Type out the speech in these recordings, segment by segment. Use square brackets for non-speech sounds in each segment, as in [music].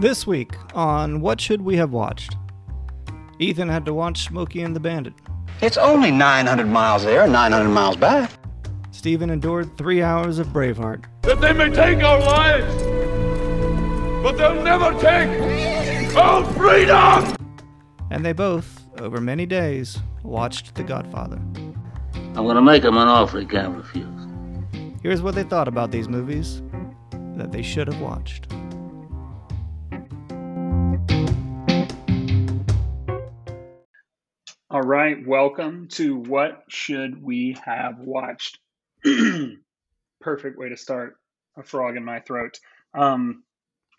This week on What Should We Have Watched? Ethan had to watch Smokey and the Bandit. It's only 900 miles there and 900 miles back. Stephen endured three hours of Braveheart. That they may take our lives, but they'll never take our freedom! And they both, over many days, watched The Godfather. I'm gonna make him an offer he can't refuse. Here's what they thought about these movies that they should have watched. All right, welcome to What Should We Have Watched? [clears throat] Perfect way to start. A frog in my throat. Um,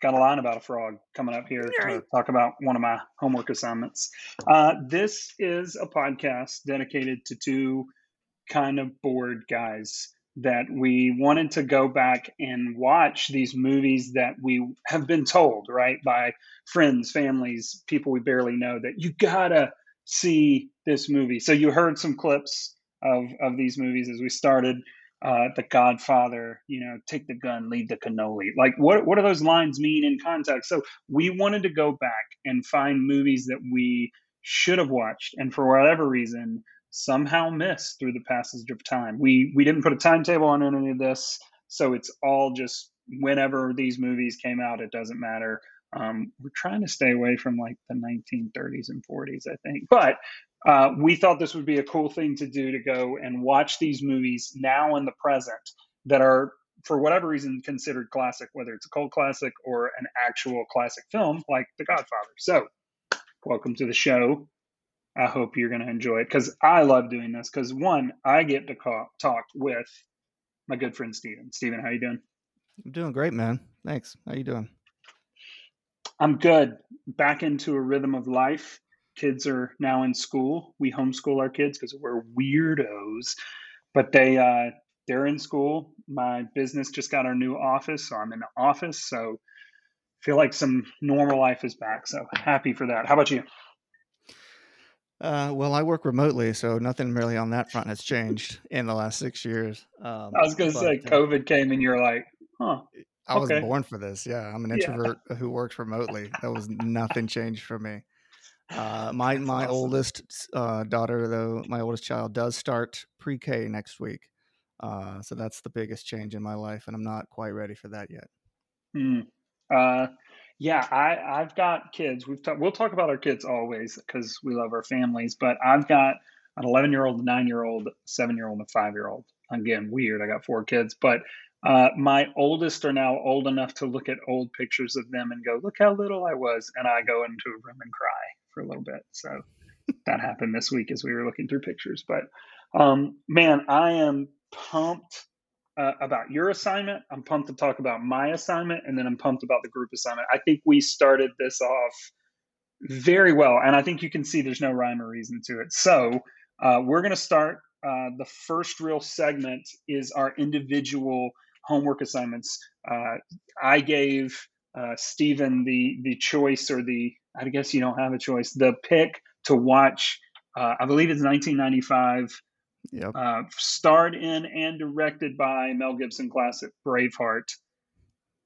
got a line about a frog coming up here to talk about one of my homework assignments. Uh, this is a podcast dedicated to two kind of bored guys that we wanted to go back and watch these movies that we have been told, right, by friends, families, people we barely know that you gotta see this movie. So you heard some clips of of these movies as we started. Uh, the Godfather, you know, take the gun, leave the cannoli. Like, what what do those lines mean in context? So we wanted to go back and find movies that we should have watched, and for whatever reason, somehow missed through the passage of time. We we didn't put a timetable on any of this, so it's all just whenever these movies came out. It doesn't matter. Um, we're trying to stay away from like the 1930s and 40s, I think. But uh, we thought this would be a cool thing to do to go and watch these movies now in the present that are, for whatever reason, considered classic, whether it's a cult classic or an actual classic film like The Godfather. So, welcome to the show. I hope you're going to enjoy it because I love doing this. Because one, I get to call, talk with my good friend Steven. Steven, how you doing? I'm doing great, man. Thanks. How you doing? I'm good. Back into a rhythm of life. Kids are now in school. We homeschool our kids because we're weirdos, but they uh, they're in school. My business just got our new office, so I'm in the office. So feel like some normal life is back. So happy for that. How about you? Uh, well, I work remotely, so nothing really on that front has changed in the last six years. Um, I was going to say, uh, COVID came and you're like, huh. I was born for this. Yeah, I'm an introvert yeah. who works remotely. That was nothing changed for me. Uh, my That's my awesome. oldest uh, daughter, though, my oldest child, does start pre-K next week. Uh, so that's the biggest change in my life, and I'm not quite ready for that yet. Mm. yeah, I I've got kids. We've ta- we'll talk about our kids always because we love our families. But I've got an 11 year old, nine year old, seven year old, and five year old. Again, weird. I got four kids, but uh, my oldest are now old enough to look at old pictures of them and go, "Look how little I was," and I go into a room and cry for a little bit. So [laughs] that happened this week as we were looking through pictures. But um, man, I am pumped uh, about your assignment. I'm pumped to talk about my assignment, and then I'm pumped about the group assignment. I think we started this off very well, and I think you can see there's no rhyme or reason to it. So uh, we're going to start. Uh, the first real segment is our individual homework assignments. Uh, I gave uh, Stephen the the choice or the I guess you don't have a choice the pick to watch. Uh, I believe it's 1995. Yep. Uh, starred in and directed by Mel Gibson classic Braveheart.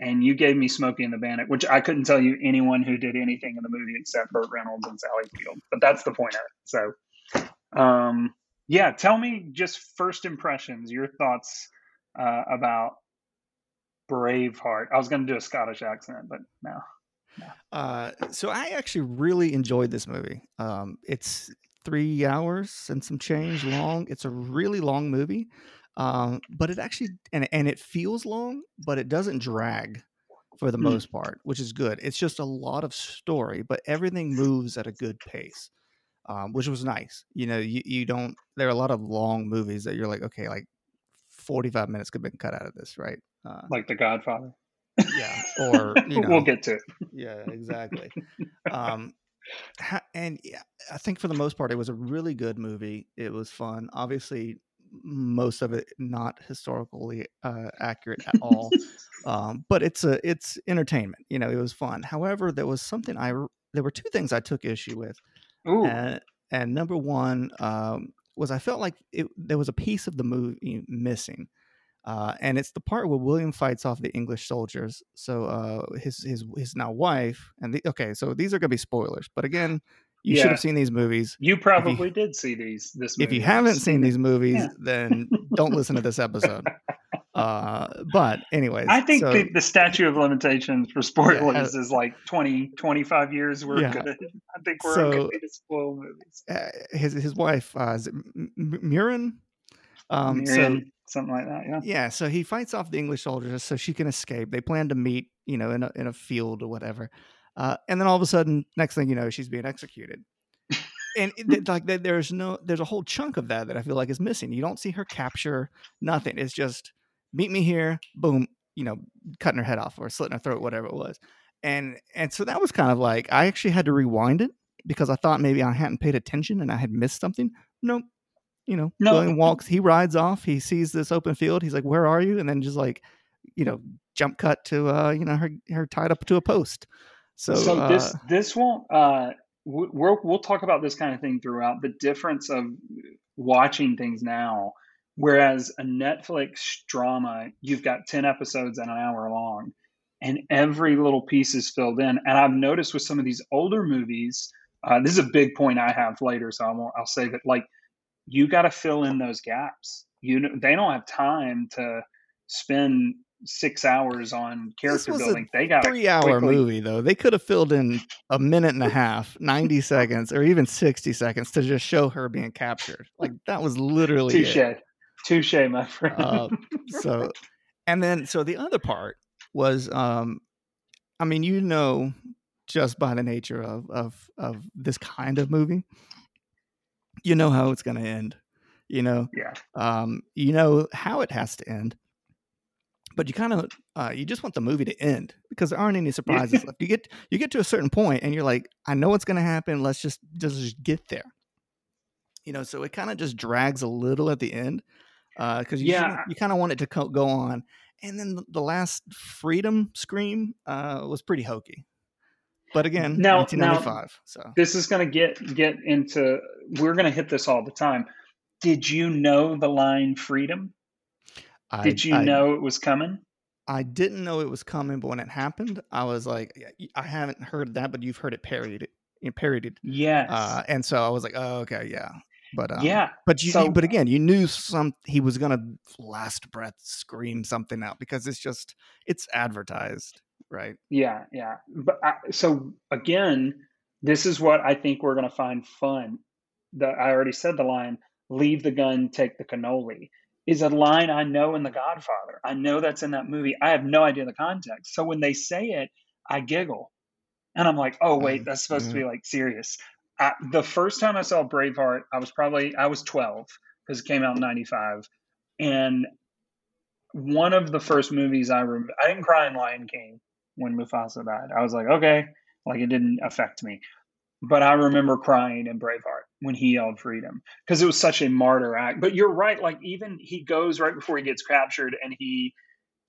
And you gave me Smokey and the Bandit, which I couldn't tell you anyone who did anything in the movie except Burt Reynolds and Sally Field. But that's the point of it. So, um, yeah, tell me just first impressions, your thoughts uh, about Braveheart. I was going to do a Scottish accent, but no. no. Uh, so I actually really enjoyed this movie. Um, it's three hours and some change long. It's a really long movie, um, but it actually and and it feels long, but it doesn't drag for the mm. most part, which is good. It's just a lot of story, but everything moves at a good pace. Um, which was nice. You know, you, you don't. There are a lot of long movies that you're like, okay, like 45 minutes could have been cut out of this, right? Uh, like The Godfather. Yeah, or [laughs] you know, we'll get to it. Yeah, exactly. [laughs] um, and yeah, I think for the most part, it was a really good movie. It was fun. Obviously, most of it not historically uh, accurate at all, [laughs] um, but it's a it's entertainment. You know, it was fun. However, there was something I there were two things I took issue with. Ooh. And, and number one um, was I felt like it, there was a piece of the movie missing. Uh, and it's the part where William fights off the English soldiers. So uh, his his his now wife and the, okay, so these are gonna be spoilers, but again, you should have seen these movies. You probably did see these. This If you haven't seen these movies, Yeah. then don't listen to this episode. [laughs] Uh, but anyways, I think so, the, the statute of limitations for spoilers uh, is like 20, 25 years. We're Yeah. good. Think we're So- okay to spoil movies. uh, his his wife uh, is it M- M- Murron. Um, so something like that. Yeah. Yeah, so he fights off the English soldiers so she can escape. They plan to meet, you know, in a in a field or whatever. Uh, and then all of a sudden, next thing you know, she's being executed. and it- like there's no there's a whole chunk of that that I feel like is missing. You don't see her capture nothing. It's just meet me here, boom, you know, cutting her head off or slitting her throat, whatever it was. And and so that was kind of like I actually had to rewind it because I thought maybe I hadn't paid attention and I had missed something. Nope. You know, No. William walks, he rides off, he sees this open field, he's like, Where are you? And then just like, you know, jump cut to uh, you know, her her tied up to a post. So, So, uh, this this won't. Uh, we- we're, we'll talk about this kind of thing throughout. The difference of watching things now, whereas a Netflix drama, you've got ten episodes and an hour long, and every little piece is filled in. And I've noticed with some of these older movies, uh, this is a big point I have later, so I won't. I'll save it. Like you got to fill in those gaps. You know, they don't have time to spend six hours on character building. They got three hour movie though. They could have filled in a minute and a half, 90 [laughs] seconds, or even 60 seconds to just show her being captured. Like that was literally Touche. it. Touche, my friend. Uh, [laughs] so and then so the other part was um I mean, you know just by the nature of of of this kind of movie, you know how it's gonna end. You know, yeah. um, you know how it has to end, but you kind of uh, you just want the movie to end because there aren't any surprises left. You get you get to a certain point and you're like, I know what's going to happen. Let's just just, just get there. You know, so it kind of just drags a little at the end because you Yeah. you kind of want it to co- go on. And then the, last freedom scream uh, was pretty hokey. But again, Now- 1995. so This is going to get get into. We're going to hit this all the time. Did you know the line "freedom"? I, Did you I- know it was coming? I didn't know it was coming, but when it happened, I was like, I haven't heard that, but you've heard it parodied, parodied, Yes. uh, and so I was like, oh, okay, yeah, but um, yeah. but you, so- but again, you knew some he was gonna last breath scream something out because it's just it's advertised, right? Yeah. Yeah. But I, so again, this is what I think we're going to find fun. The I already said the line "Leave the gun, take the cannoli." Is a line I know in The Godfather. I know that's in that movie. I have no idea the context. So when they say it, I giggle. And I'm like, oh, wait, Mm, that's supposed to be like serious. I, the first time I saw Braveheart, I was probably, I was 12 because it came out in 95. And one of the first movies I remember, I didn't cry in Lion King when Mufasa died. I was like, okay, like it didn't affect me. But I remember crying in Braveheart when he yelled freedom because it was such a martyr act. But you're right. Like, even he goes right before he gets captured and he,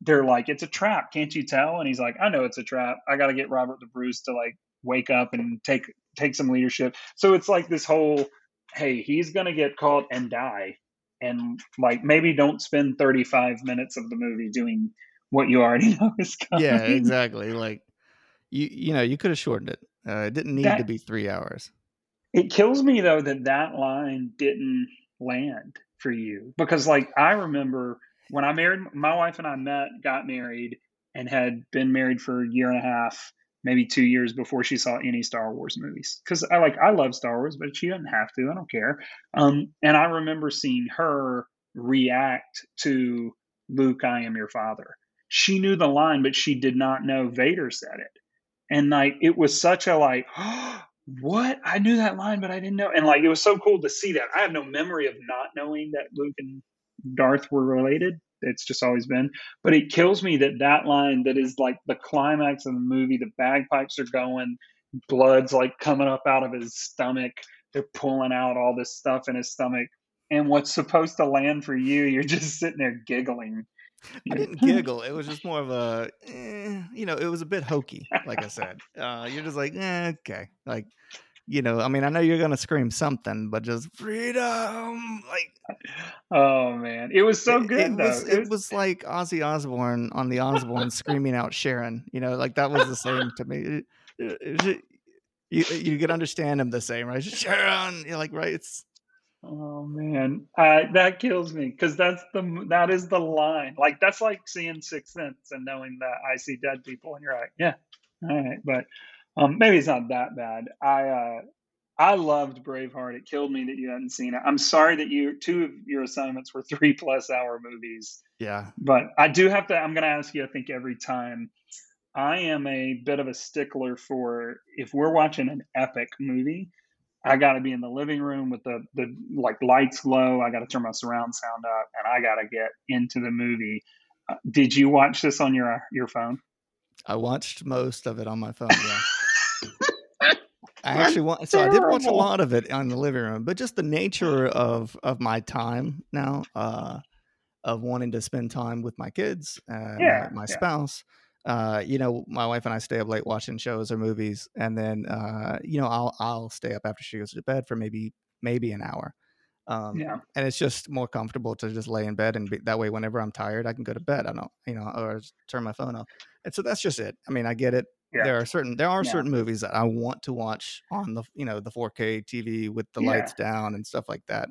they're like, it's a trap. Can't you tell? And he's like, I know it's a trap. I got to get Robert the Bruce to like wake up and take take some leadership. So it's like this whole, hey, he's gonna get caught and die, and like maybe don't spend 35 minutes of the movie doing what you already [laughs] know is coming. Yeah, exactly. Like you, you know, you could have shortened it. Uh, it didn't need to be three hours. It kills me though that that line didn't land for you because like I remember when I married my wife and I met, got married, and had been married for a year and a half, maybe two years before she saw any Star Wars movies. Because I like I love Star Wars, but she doesn't have to. I don't care. Um, and I remember seeing her react to Luke, "I am your father." She knew the line, but she did not know Vader said it. And like it was such a like, oh, [gasps] what? I knew that line, but I didn't know. And like it was so cool to see that. I have no memory of not knowing that Luke and Darth were related. It's just always been. But it kills me that that line that is like the climax of the movie, the bagpipes are going, blood's like coming up out of his stomach. They're pulling out all this stuff in his stomach. And what's supposed to land for you, you're just sitting there giggling. I didn't [laughs] giggle. It was just more of a, eh, you know, it was a bit hokey. Like I said, uh, you're just like, eh, okay, like you know, I mean, I know you're gonna scream something, but just freedom, like Oh man, it was so good it was. It was like Ozzy Osbourne on the Osbourne screaming out Sharon. You know, like that was the same to me. It- it- you you could understand him the same, right? Sharon, you're like right. It's Oh man, I, that kills me because that's the that is the line. Like that's like seeing Sixth Sense and knowing that I see dead people, and you're like, yeah, all right, but um, maybe it's not that bad. I uh, I loved Braveheart. It killed me that you hadn't seen it. I'm sorry that you two of your assignments were [laughs] three plus hour movies, yeah. but I do have to. I'm going to ask you. I think every time. I am a bit of a stickler for if we're watching an epic movie, I got to be in the living room with the the like lights low. I got to turn my surround sound up, and I got to get into the movie. Uh, did you watch this on your your phone? I watched most of it on my phone. Yeah. [laughs] I actually want so I did watch a lot of it on the living room, but just the nature of of my time now, uh, of wanting to spend time with my kids, uh, Yeah, my, my yeah. spouse. Uh, you know, my wife and I stay up late watching shows or movies, and then uh, you know, I'll I'll stay up after she goes to bed for maybe maybe an hour. Um, Yeah, and it's just more comfortable to just lay in bed and be, that way whenever i'm tired i can go to bed i don't you know or turn my phone off and so that's just it i mean i get it yeah, there are certain there are Yeah. certain movies that i want to watch on the you know the 4k tv with the Yeah. lights down and stuff like that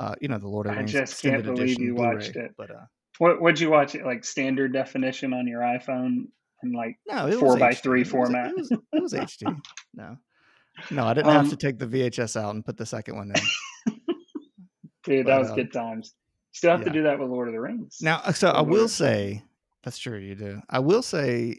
uh you know the lord of the Rings. I just can't believe edition you Blu-ray, watched it. but uh What would you watch it like standard definition on your iPhone and like no Four by HD. three It was- format. it was, it was hd [laughs] no no i didn't have Um, to take the vhs out and put the second one in [laughs] dude, But, that was uh, good times. Still have to do that with Lord of the Rings. Now, uh, so I will say that's true. You do. I will say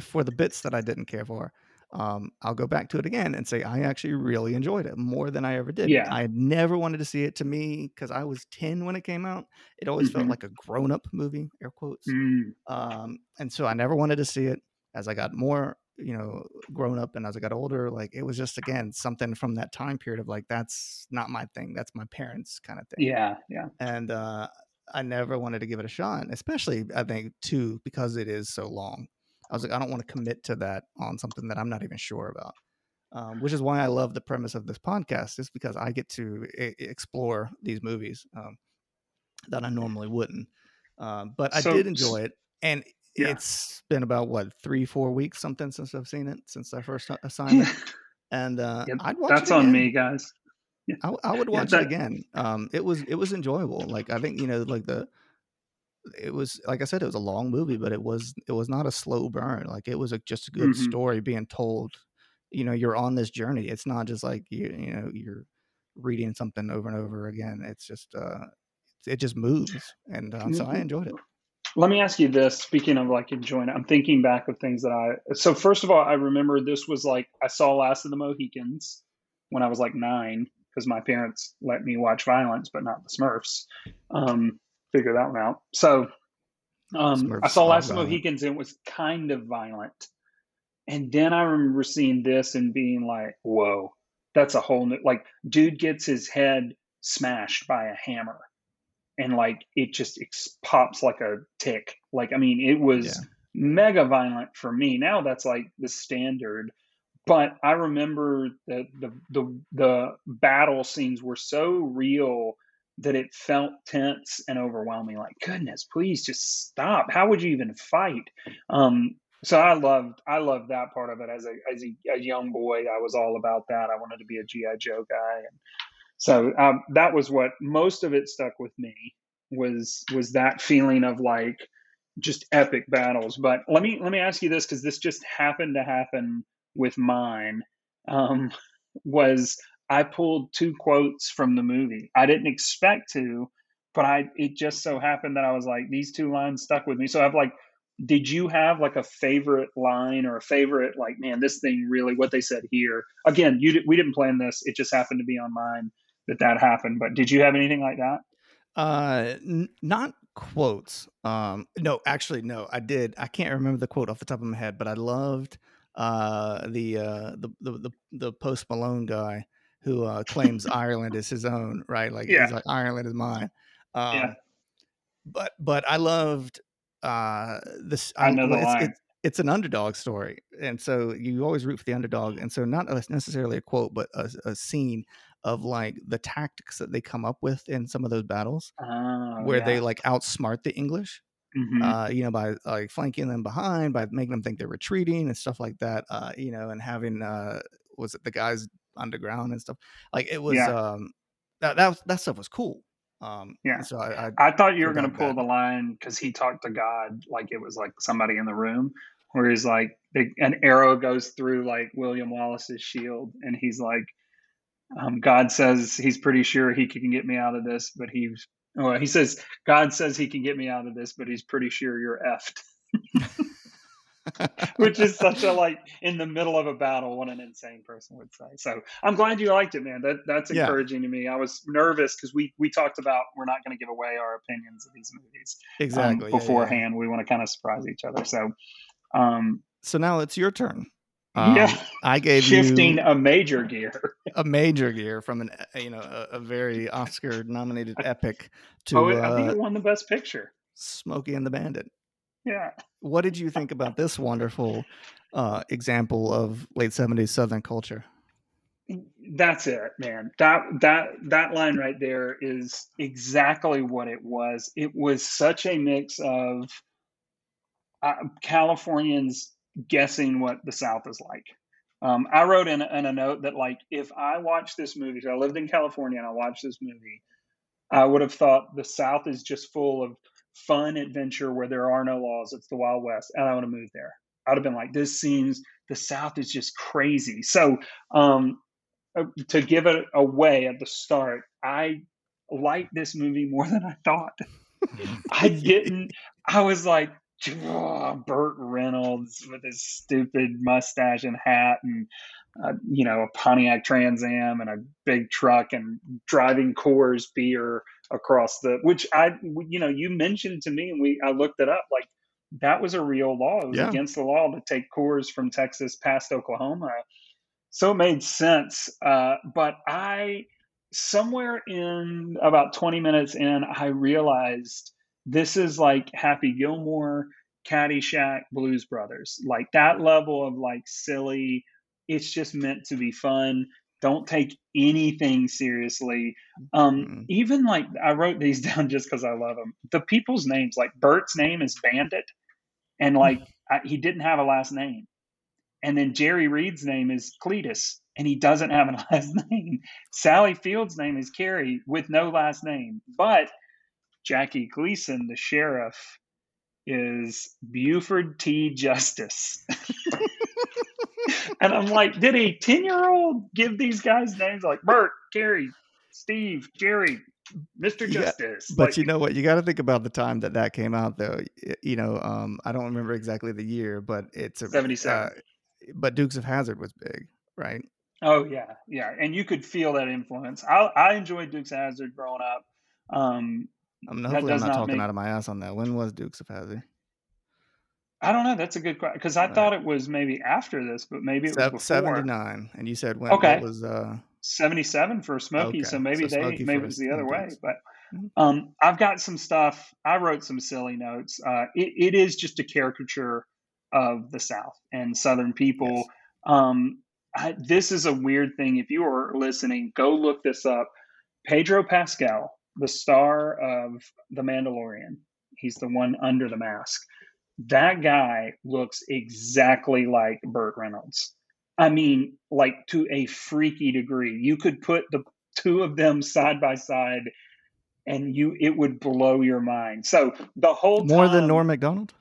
for the bits that I didn't care for, um, I'll go back to it again and say I actually really enjoyed it more than I ever did. Yeah. I never wanted to see it. To me, because I was ten when it came out, it always felt Mhm. like a grown-up movie, air quotes. Mm, Um, and so I never wanted to see it. As I got more, you know, grown up and as I got older, like it was just again something from that time period of like that's not my thing. That's my parents' kind of thing yeah, yeah. and uh, I never wanted to give it a shot, especially I think too because it is so long. I was like, I don't want to commit to that on something that I'm not even sure about. Um, which is why I love the premise of this podcast, is because I get to explore these movies um, that I normally wouldn't. Um, but I So- did enjoy it, and Yeah. it's been about what three, four weeks, something since I've seen it since I first assignment, [laughs] and uh, Yep, I'd watch. That's it on me, guys. I would Yeah, watch that- it again. Um, it was it was enjoyable. Like I think you know, like the it was like I said, it was a long movie, but it was it was not a slow burn. Like it was a, just a good Mhm. story being told. You know, you're on this journey. It's not just like you you know you're reading something over and over again. It's just uh, it just moves, and uh, so I Mhm. enjoyed it. Let me ask you this. Speaking of like enjoying it, I'm thinking back of things that I. So first of all, I remember this was like I saw Last of the Mohicans when I was like nine because my parents let me watch violence, but not the Smurfs. Um, figure that one out. So um, I saw Last. Mohicans and it was kind of violent. And then I remember seeing this and being like, "Whoa, that's a whole new." Like, dude gets his head smashed by a hammer and like it just ex- pops like a tick. Like I mean, it was Yeah. mega violent for me. Now that's like the standard. But I remember that the the the battle scenes were so real that it felt tense and overwhelming. Like goodness, please just stop. How would you even fight? Um, so I loved I loved that part of it as a as a, a young boy. I was all about that. I wanted to be a GI Joe guy, and so um, that was what most of it stuck with me was was that feeling of like just epic battles. But let me let me ask you this because this just happened to happen with mine. Um, was I pulled two quotes from the movie. I didn't expect to, but I it just so happened that I was like these two lines stuck with me. So I've like. Did you have like a favorite line or a favorite like man this thing really what they said here again you we didn't plan this it just happened to be on mine that that happened but did you have anything like that Uh, n- not quotes. Um, no, actually, no. I did. I can't remember the quote off the top of my head, but I loved uh the uh the the the, the Post Malone guy who uh claims Ireland is his own, right? Like Yeah. he's like Ireland is mine. Um, Yeah. But but I loved uh this. I know the it's, line. It's, it's an underdog story, and so you always root for the underdog. And so, not necessarily a quote, but a, a scene of like the tactics that they come up with in some of those battles, Oh, where they like outsmart the English. Mhm. Uh, you know, by like flanking them behind, by making them think they're retreating and stuff like that. Uh, you know, and having uh, was it the guys underground and stuff? Like it was. Yeah. Um, that that that stuff was cool. Um, Yeah. So I, I I thought you were going to pull that. the line because he talked to God like it was like somebody in the room, where he's like, an arrow goes through like William Wallace's shield, and he's like, um, God says he's pretty sure he can get me out of this, but he's, well, he says, God says he can get me out of this, but he's pretty sure you're effed. [laughs] [laughs] Which is such a like in the middle of a battle, what an insane person would say. So I'm glad you liked it, man. That that's Yeah. encouraging to me. I was nervous because we we talked about we're not going to give away our opinions of these movies um, exactly yeah, yeah, yeah. beforehand. We want to kind of surprise each other. So, um, So now it's your turn. Um, yeah, I gave shifting a major gear. [laughs] a major gear from an uh, you know a, a very [laughs] Oscar nominated epic to oh, I think uh, it won the best picture. Smokey and the Bandit. Yeah. What did you think about this wonderful uh, example of late seventies Southern culture? That's it, man. That that that line right there is exactly what it was. It was such a mix of uh, Californians guessing what the South is like. Um, I wrote in, in a note that like if I watched this movie, so I lived in California and I watched this movie, I would have thought the South is just full of fun adventure where there are no laws. It's the Wild West, and I want to move there. I'd have been like, this seems the South is just crazy. So um, uh, to give it away at the start, I liked this movie more than I thought. I didn't. I was like, "Oh, Burt Reynolds with his stupid mustache and hat, and uh, you know, a Pontiac Trans Am and a big truck, and driving Coors beer across the. Which I, you know, you mentioned to me, and we I looked it up. Like that was a real law. It was Yeah. against the law to take Coors from Texas past Oklahoma. So it made sense. Uh, but I, somewhere in about 20 minutes in, I realized this is like Happy Gilmore, Caddyshack, Blues Brothers. Like that level of like silly, it's just meant to be fun. Don't take anything seriously. Um, Mm. even like I wrote these [laughs] down just because I love them. The people's names, like Burt's name is Bandit, and like I, he didn't have a last name. And then Jerry Reed's name is Cletus, and he doesn't have a [laughs] last name. Sally Field's name is Carrie with no last name. But Jackie Gleason, the sheriff, is Buford T. Justice. [laughs] and I'm like, did a 10 year old give these guys names like Bert, Carrie, Steve, Jerry, Mr. Yeah, Justice? But Like, you know what? You got to think about the time that that came out, though. You know, um, I don't remember exactly the year, but it's a 77. Uh, but Dukes of Hazzard was big, right? Oh yeah, yeah, and you could feel that influence. I I enjoyed Dukes of Hazzard growing up. Um, I mean, hopefully, I'm not not talking make- out of my ass on that. When was Dukes of Hazzard? I don't know. That's a good question because I Right. thought it was maybe after this, but maybe it was before. 79, and you said when Okay. it was. Uh, 77 for Smokey, Okay, so maybe so they Smokey maybe it was the other way. But Mhm. um, I've got some stuff. I wrote some silly notes. Uh, it, it is just a caricature of the South and Southern people. Yes. Um, I, this is a weird thing. If you are listening, go look this up. Pedro Pascal, the star of The Mandalorian, he's the one under the mask. That guy looks exactly like Burt Reynolds. I mean, like to a freaky degree. You could put the two of them side by side and you it would blow your mind. So the whole More than Norm Macdonald?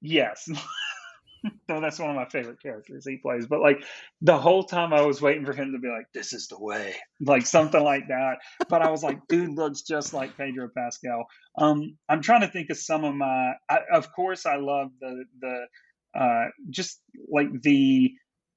Yes. [laughs] [laughs] no, that's one of my favorite characters he plays. But like the whole time I was waiting for him to be like, this is the way. Like something like that. But I was like, [laughs] dude looks just like Pedro Pascal. Um, I'm trying to think of some of my I, of course I love the the uh just like the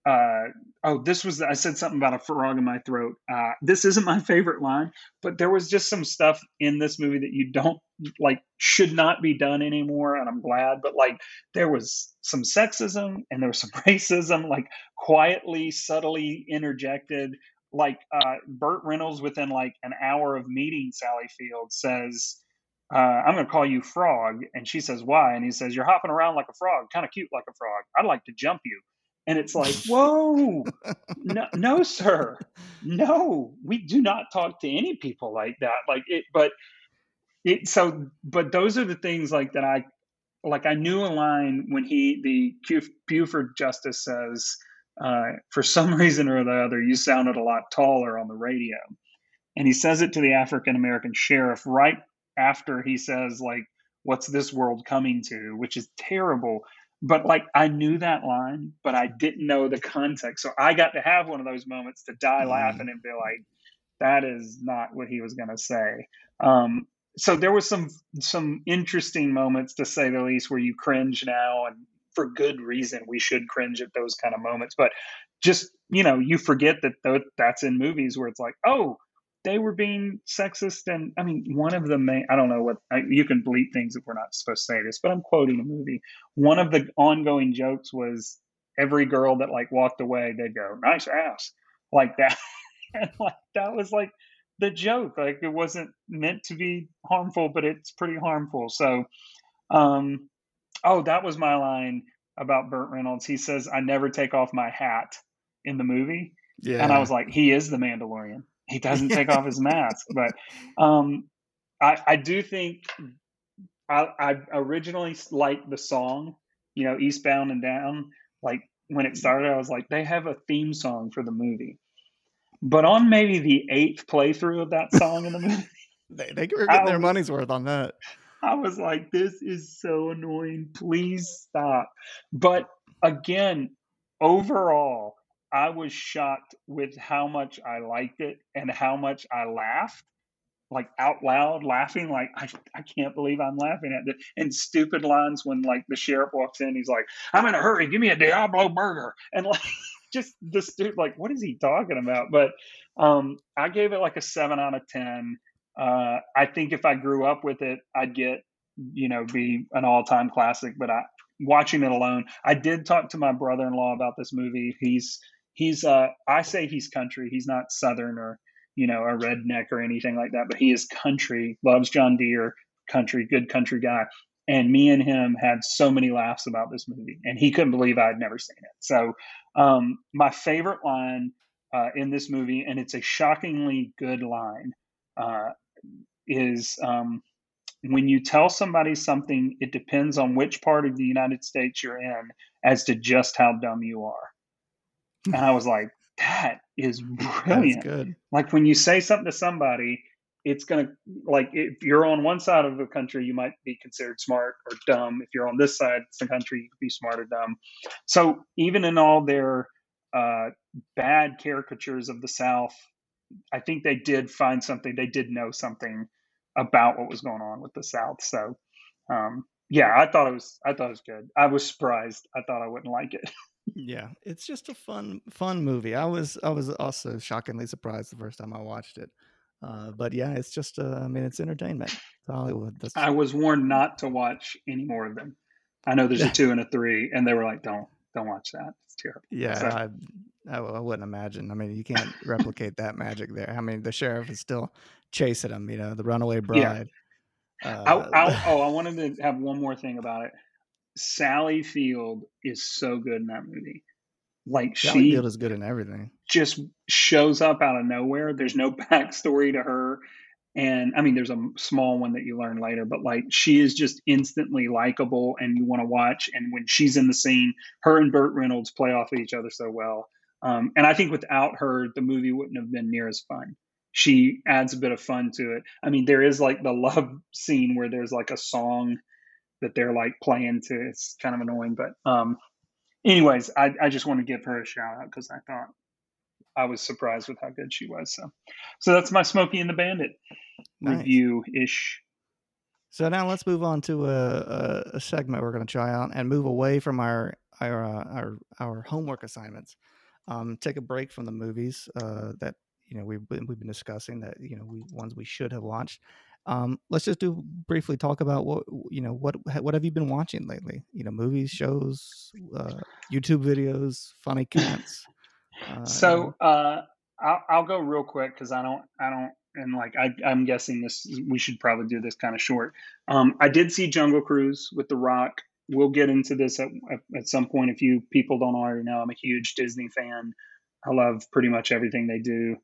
uh oh this was i said something about a frog in my throat uh this isn't my [laughs] favorite line but there was just some stuff in this movie that you don't like should not be done anymore and i'm glad but like there was some sexism and there was some [laughs] racism like quietly subtly interjected like uh burt reynolds within like an hour of meeting sally field says uh, I'm going to call you Frog. And she says, Why? And he says, You're hopping around like a frog, kind of cute like a frog. I'd like to jump you. And it's like, [laughs] Whoa, no, [laughs] no, sir. No, we do not talk to any people like that. Like it, but it, so, but those are the things like that I, like I knew a line when he, the Buford Justice says, uh, for some [laughs] reason or the other, you sounded a lot taller on the radio. And he says it to the African American sheriff right after he says like what's this world coming to which is terrible but like i knew that line but i didn't know the context. So i got to have one of those moments to die mm. laughing and be like that is not what he was going to say. Um, so there was some some interesting moments to say the least where you cringe now and for good reason we should cringe at those kind of moments. But just you know you forget that th- that's in movies where it's like oh they were being sexist and i mean one of the main i don't know what I, you can bleep things if we're not supposed to say this but i'm quoting a movie. One of the ongoing jokes was every girl that like walked away they'd go nice ass like that. [laughs] And like that was like the joke. Like it wasn't meant to be harmful but it's pretty harmful. So um oh that was my line about burt reynolds. He says i never take off my hat in the movie. Yeah. and i was like he is the mandalorian he doesn't take off his mask. But um, I, I do think I, I originally liked the song, you know, Eastbound and Down. Like when it started, I was like, they have a theme song for the movie. But on maybe the eighth playthrough of that song in the movie, [laughs] they, they were getting their money's worth on that. I was like, this is so annoying. Please stop. But again, overall, I was shocked with how much I liked it and how much I laughed, like out loud laughing, like I, I can't believe I'm laughing at it. And stupid lines when like the sheriff walks in, he's like, "I'm in a hurry, give me a Diablo burger," and like [laughs] just the stupid, like what is he talking about? But um, I gave it like a seven out of ten. Uh, I think if I grew up with it, I'd get you know be an all time classic. But I watching it alone, I did talk to my brother in law about this movie. He's he's uh I say he's country. He's not southern or you know a redneck or anything like that, but he is country. Loves John Deere, country, good country guy. And me and him had so many laughs about this movie, and he couldn't believe I'd never seen it. So, um, my favorite line uh, in this movie, and it's a shockingly good line, uh, is um, when you tell somebody something, it depends on which part of the United States you're in as to just how dumb you are and I was like, that is brilliant. That's good. Like when you say something to somebody, it's gonna like if you're on one side of the country, you might be considered smart or dumb. If you're on this side of the country, you could be smart or dumb. So even in all their uh, bad caricatures of the South, I think they did find something. They did know something about what was going on with the South. So um, yeah, I thought it was I thought it was good. I was surprised. I thought I wouldn't like it. [laughs] yeah, it's just a fun fun movie. I was I was also shockingly surprised the first time I watched it. Uh, but yeah, it's just uh, I mean it's entertainment. It's Hollywood. That's... I was warned not to watch any more of them. I know there's a [laughs] two and a three, and they were like, "Don't don't watch that. It's terrible." Yeah, so, I, I, I wouldn't imagine. I mean, you can't replicate that magic there. I mean, the sheriff is still chasing him. You know, the runaway bride. Yeah. Uh, I, I, [laughs] oh, I wanted to have one more thing about it. Sally Field is so good in that movie. Like Sally she Field is good in everything. Just shows up out of nowhere. There's no [laughs] backstory to her. And I mean, there's a small one that you learn later, but like she is just instantly likable and you want to watch. And when she's in the scene, her and Burt Reynolds play off of each other so well. Um, and I think without her, the movie wouldn't have been near as fun. She adds a bit of fun to it. I mean, there is like the love scene where there's like a song that they're like playing to. It's kind of annoying, but um, anyways, I, I just want to give her a shout out because I thought I was surprised with how good she was. So, so that's my Smokey and the Bandit nice. review ish. So now let's move on to a, a, segment we're going to try out and move away from our our uh, our, our homework assignments. Um, take a break from the movies uh, that you know we've been, we've been discussing that you know we ones we should have watched um, let's just do briefly talk about what you know what what have you been watching lately? You know, movies, shows, uh, YouTube videos, funny cats. [laughs] Uh, so uh, I'll, I'll go real quick because I don't I don't and like I, I'm guessing this, we should probably do this kind of short. Um, I did see Jungle Cruise with The Rock. We'll get into this at, at some point. If you people don't already know, I'm a huge Disney fan. I love pretty much everything they do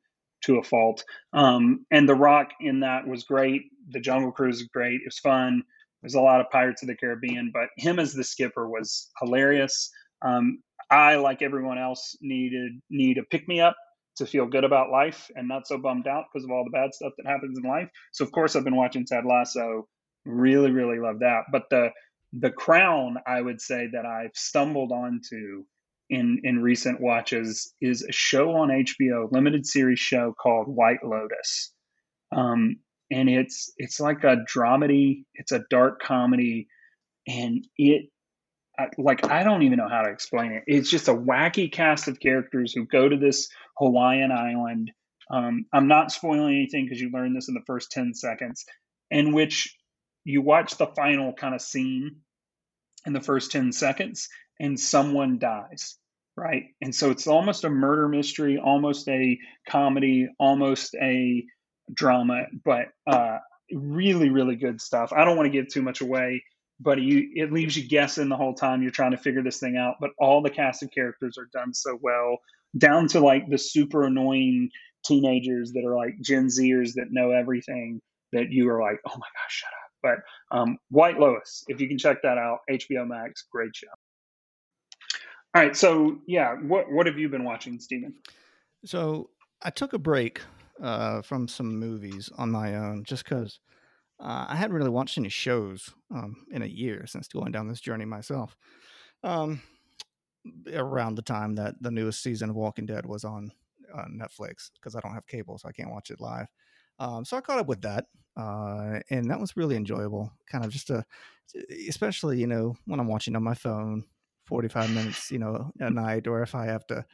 to a fault. Um, and The Rock in that was great. The Jungle Cruise is great. It was fun. There's a lot of Pirates of the Caribbean, but him as the skipper was hilarious. Um, I, like everyone else, needed need a pick me up to feel good about life and not so bummed out because of all the bad stuff that happens in life. So of course I've been watching Ted Lasso. Really, really love that. But the the crown I would say that I've stumbled onto in in recent watches is a show on HBO, limited series show called White Lotus. Um, and it's it's like a dramedy, it's a dark comedy, and it like I don't even know how to explain it. It's just a wacky cast of characters who go to this Hawaiian island. Um, I'm not spoiling anything because you learn this in the first ten seconds, in which you watch the final kind of scene in the first ten seconds, and someone dies, right? And so it's almost a murder mystery, almost a comedy, almost a drama, but uh, really, really good stuff. I don't want to give too much away but you it leaves you guessing the whole time you're trying to figure this thing out but all the cast of characters are done so well down to like the super annoying teenagers that are like gen zers that know everything that you are like oh my gosh shut up but um, white lotus if you can check that out hbo max great show all right so yeah what what have you been watching stephen so i took a break uh, from some movies on my own just because uh, I hadn't really watched any shows um, in a year since going down this journey myself. Um, around the time that the newest season of Walking Dead was on uh, Netflix, because I don't have cable, so I can't watch it live. Um, so I caught up with that, uh, and that was really enjoyable. Kind of just a, especially you know when I'm watching on my phone, 45 minutes, you know, a [laughs] night, or if I have to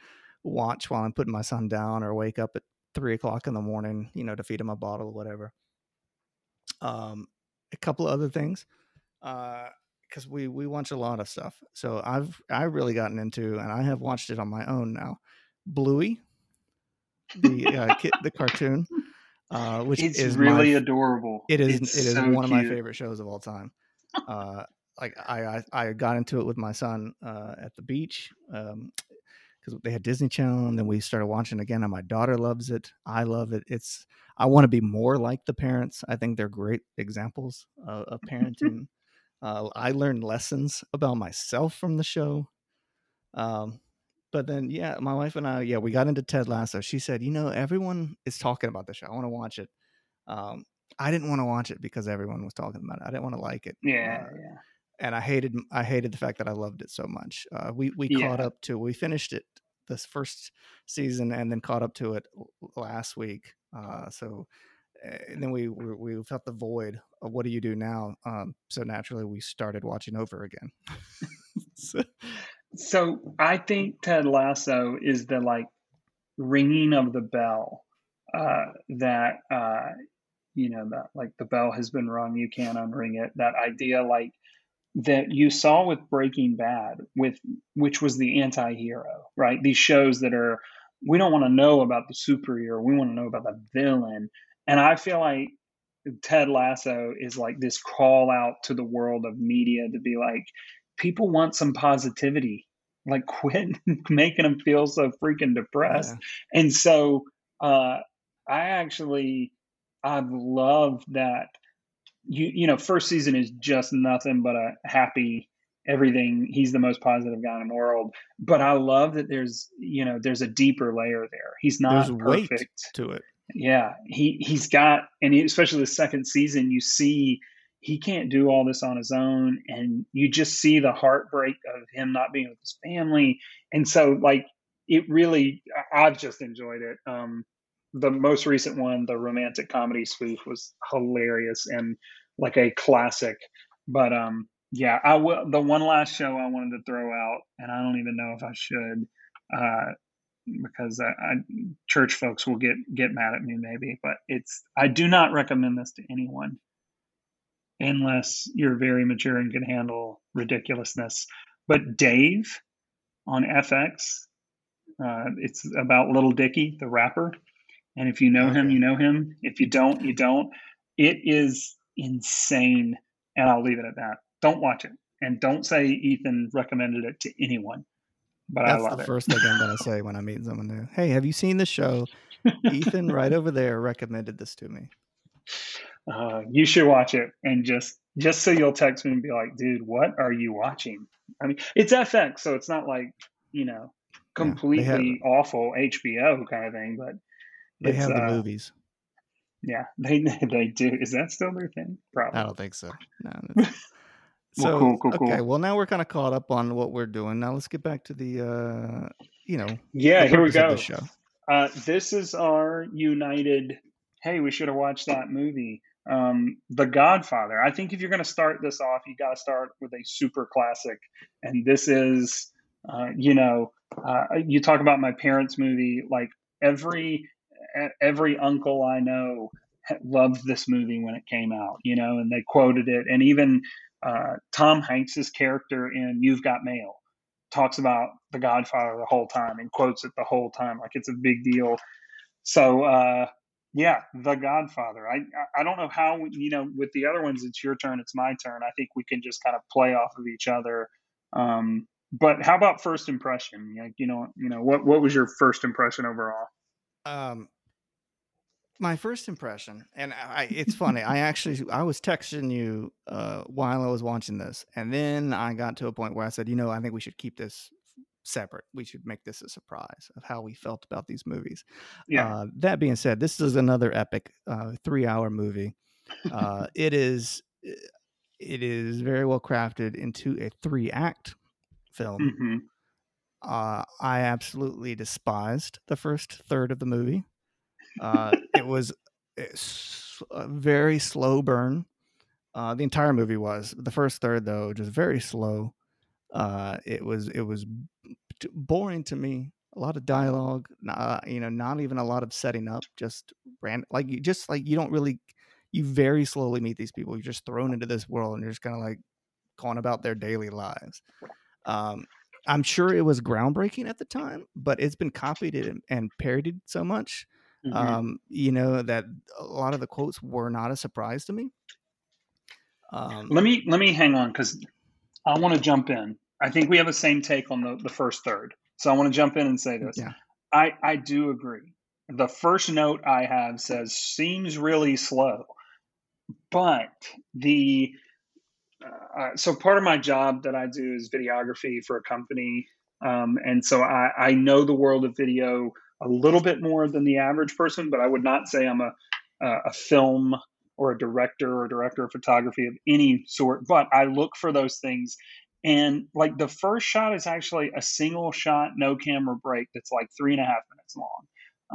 watch while I'm putting my son down, or wake up at three o'clock in the morning, you know, to feed him a bottle or whatever um, a couple of other things because uh, we we watch a lot of stuff. So I've I've really gotten into, and I have watched it on my own now. Bluey, the uh, kid, the [laughs] cartoon, uh, which it's is really my, adorable. It is it's it is so one of my favorite shows of all time. [laughs] Uh, like I, I I got into it with my son uh, at the beach. Um, because they had Disney Channel, and then we started watching again. And my daughter loves it. I love it. It's I want to be more like the parents. I think they're great examples of, of parenting. [laughs] uh, I learned lessons about myself from the show. Um, but then, yeah, my wife and I, yeah, we got into Ted Lasso. She said, you know, everyone is talking about the show. I want to watch it. Um, I didn't want to watch it because everyone was talking about it. I didn't want to like it. Yeah, Uh, yeah. and I hated I hated the fact that I loved it so much. Uh, we we Yeah. caught up to we finished it this first season and then caught up to it last week. Uh, so uh, and then we, we we felt the void of what do you do now? Um, so naturally we started watching over again. [laughs] so, So I think Ted Lasso is the like ringing of the bell uh, that uh, you know that like the bell has been rung, you can't unring it. That idea, like that you saw with Breaking Bad, with which was the anti-hero, right? These shows that are we don't want to know about the superhero, we want to know about the villain, and I feel like Ted Lasso is like this call out to the world of media to be like, people want some positivity. Like, quit [laughs] making them feel so freaking depressed. yeah. And so, uh, I actually, I love that. You you know, first season is just nothing but a happy everything. He's the most positive guy in the world. But I love that there's you know there's a deeper layer there. He's not There's perfect. to it. Yeah, he he's got, and he, especially the second season, you see he can't do all this on his own, and you just see the heartbreak of him not being with his family, and so like it really, I've just enjoyed it. Um, the most recent one, the romantic comedy spoof, was hilarious and like a classic. But um, yeah, I will. The one last show I wanted to throw out, and I don't even know if I should. Uh, because I, I, church folks will get get mad at me maybe, but it's I do not recommend this to anyone unless you're very mature and can handle ridiculousness. But Dave on FX, uh, it's about Little Dicky, the rapper, And if you know him, you know him. If you don't, you don't. It is insane. And I'll leave it at that. Don't watch it. And don't say Ethan recommended it to anyone. But I That's love the it. first thing I'm gonna say when I meet someone new. Hey, have you seen the show? Ethan right over there recommended this to me. Uh, you should watch it and just just so you'll text me and be like, dude, what are you watching? I mean, it's FX, so it's not like you know Yeah, completely awful HBO kind of thing, but they have the uh, movies. yeah, [laughs] they they do. Is that still their thing? Probably. I don't think so. No. [laughs] So cool, cool, okay, well now we're kind of caught up on what we're doing. Now let's get back to the uh you know Yeah, here we go. show. Uh, this is our united. Hey, we should have watched that movie, um, The Godfather. I think if you're going to start this off, you got to start with a super classic, and this is, uh, you know, uh, you talk about my parents' movie. Like every every uncle I know loved this movie when it came out, you know, and they quoted it, and even uh, Tom Hanks's character in You've Got Mail talks about the Godfather the whole time and quotes it the whole time, like it's a big deal. So uh, yeah, the Godfather. I I- don't know how you know with the other ones. It's your turn. It's my turn. I think we can just kind of play off of each other. Um, but how about first impression? Like you know, you know what what was your first impression overall? Um my first impression and I it's funny. I actually I was texting you uh while I was watching this and then I got to a point where I said, "You know, I think we should keep this separate. We should make this a surprise of how we felt about these movies." Yeah, Uh, that being said, this is another epic uh, three-hour movie. Uh, [laughs] it is it is very well crafted into a three-act film. hmm Uh, I absolutely despised the first third of the movie. Uh, [laughs] it was a very slow burn. Uh, the entire movie was. The first third, though, just very slow. Uh, it was it was boring to me. A lot of dialogue, uh, you know, not even a lot of setting up. Just ran like you just like you don't really. You very slowly meet these people. You're just thrown into this world, and you're just kind of like going about their daily lives. Um, I'm sure it was groundbreaking at the time, but it's been copied and, and parodied so much, hmm um, you know, that a lot of the quotes were not a surprise to me. Um, Let me let me hang on because I want to jump in. I think we have the same take on the the first third, so I want to jump in and say this. yeah, I I do agree. The first note I have says seems really slow, but the uh, so part of my job that I do is videography for a company, um, and so I, I know the world of video a little bit more than the average person, but I would not say I'm a a a film or a director or director of photography of any sort. But I look for those things, and like the first shot is actually a single shot, no camera break. That's like three and a half minutes long.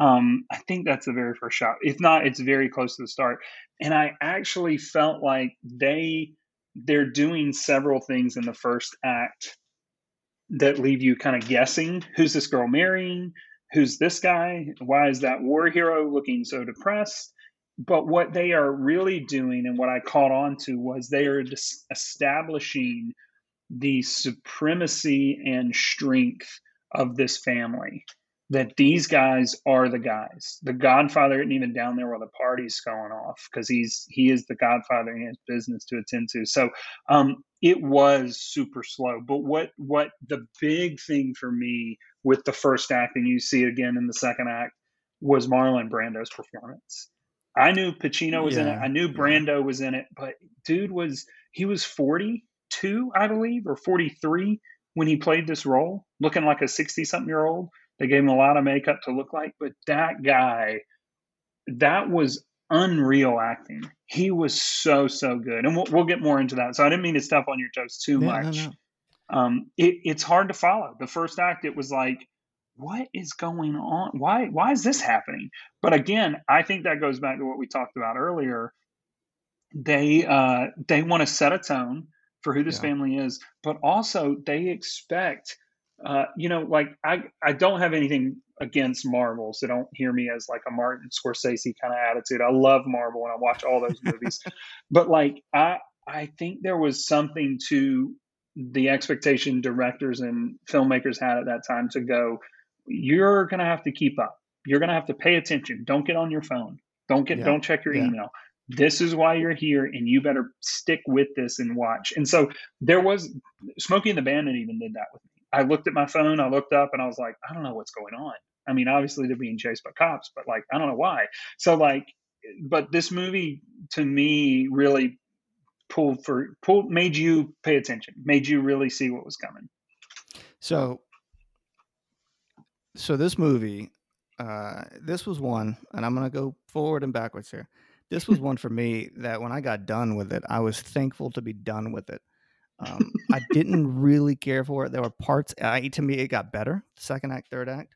Um, I think that's the very first shot. If not, it's very close to the start. And I actually felt like they they're doing several things in the first act that leave you kind of guessing who's this girl marrying who's this guy why is that war hero looking so depressed but what they are really doing and what i caught on to was they are establishing the supremacy and strength of this family that these guys are the guys. The godfather isn't even down there while the party's going off because he's he is the godfather and he has business to attend to. So um, it was super slow. But what what the big thing for me with the first act and you see it again in the second act was marlon brando's performance i knew pacino was in it i knew yeah. brando was in it but dude was he was 42 i believe or 43 when he played this role looking like a 60 something year old they gave him a lot of makeup to look like but that guy that was unreal acting. He was so so good, and we'll, we'll get more into that. So I didn't mean to step on your toes too Yeah, no, much. no. Um, it, it's hard to follow. The first act, it was like, what is going on? Why why is this happening? But again, I think that goes back to what we talked about earlier. They uh, they want to set a tone for who this Yeah. family is, but also they expect. Uh, you know, like I, I don't have anything against Marvel, so don't hear me as like a Martin Scorsese kind of attitude. I love Marvel and I watch all those movies, [laughs] but like I, I think there was something to the expectation directors and filmmakers had at that time to go. You're gonna have to keep up. you're going to have to pay attention. Don't get on your phone. Don't get Yeah. don't check your Yeah. email. This is why you're here, and you better stick with this and watch. And so there was Smokey and the Bandit even did that with me. I looked at my phone, I looked up, and I was like, I don't know what's going on. I mean, obviously they're being chased by cops, but like I don't know why. So like, but this movie to me really pulled for pulled made you pay attention, made you really see what was coming. So, so this movie, uh, this was one, and I'm gonna go forward and backwards here. This was [laughs] one for me that when I got done with it, I was thankful to be done with it. Um, [laughs] I didn't really care for it. There were parts. I, to me, it got better. Second act, third act.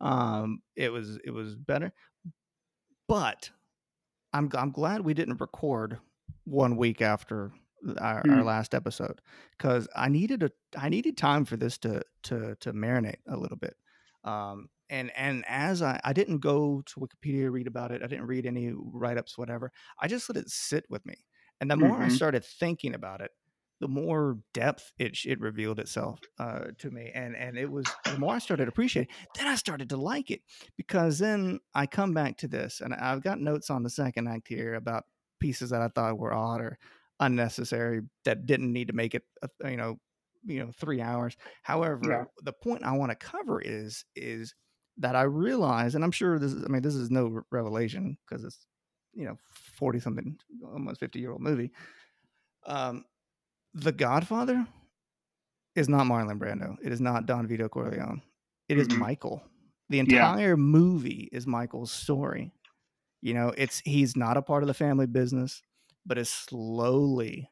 Um, it was it was better, but I'm I'm glad we didn't record one week after our, our Mm. last episode because I needed a I needed time for this to to to marinate a little bit. Um, and and as I I didn't go to Wikipedia read about it, I didn't read any write ups, whatever. I just let it sit with me, and the more I Mhm. started thinking about it, the more depth it it revealed itself uh, to me, and and it was the more I started appreciating. Then I started to like it because then I come back to this, and I've got notes on the second act here about pieces that I thought were odd or unnecessary that didn't need to make it uh, you know you know three hours. However Yeah. the point i want to cover is is that i realize and i'm sure this is i mean this is no revelation because it's you know 40 something almost 50 year old movie. Um the godfather is not marlon brando. It is not don vito corleone. It is michael. The Yeah. entire movie is michael's story. You know it's he's not a part of the family business but is slowly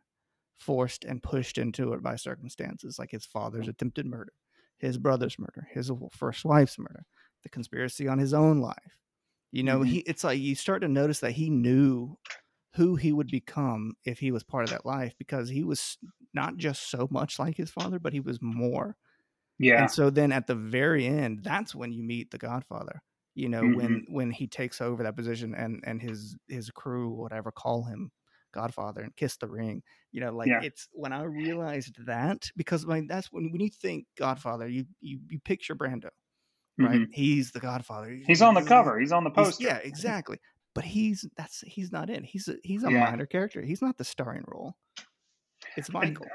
forced and pushed into it by circumstances like his father's attempted murder, his brother's murder, his first wife's murder, the conspiracy on his own life. You know, Mhm. he it's like you start to notice that he knew who he would become if he was part of that life because he was not just so much like his father, but he was more. Yeah. And so then at the very end, that's when you meet the Godfather. You know, when when he takes over that position and and his his crew, whatever, call him Godfather and kiss the ring. You know, like Yeah. it's when I realized that because I mean, that's when when you think Godfather, you you you picture Brando, right? Mhm. He's the Godfather. He's on the cover. He's on the He's- poster. yeah, exactly. But he's that's he's not in. He's a he's a Yeah. minor character. He's not the starring role. It's Michael.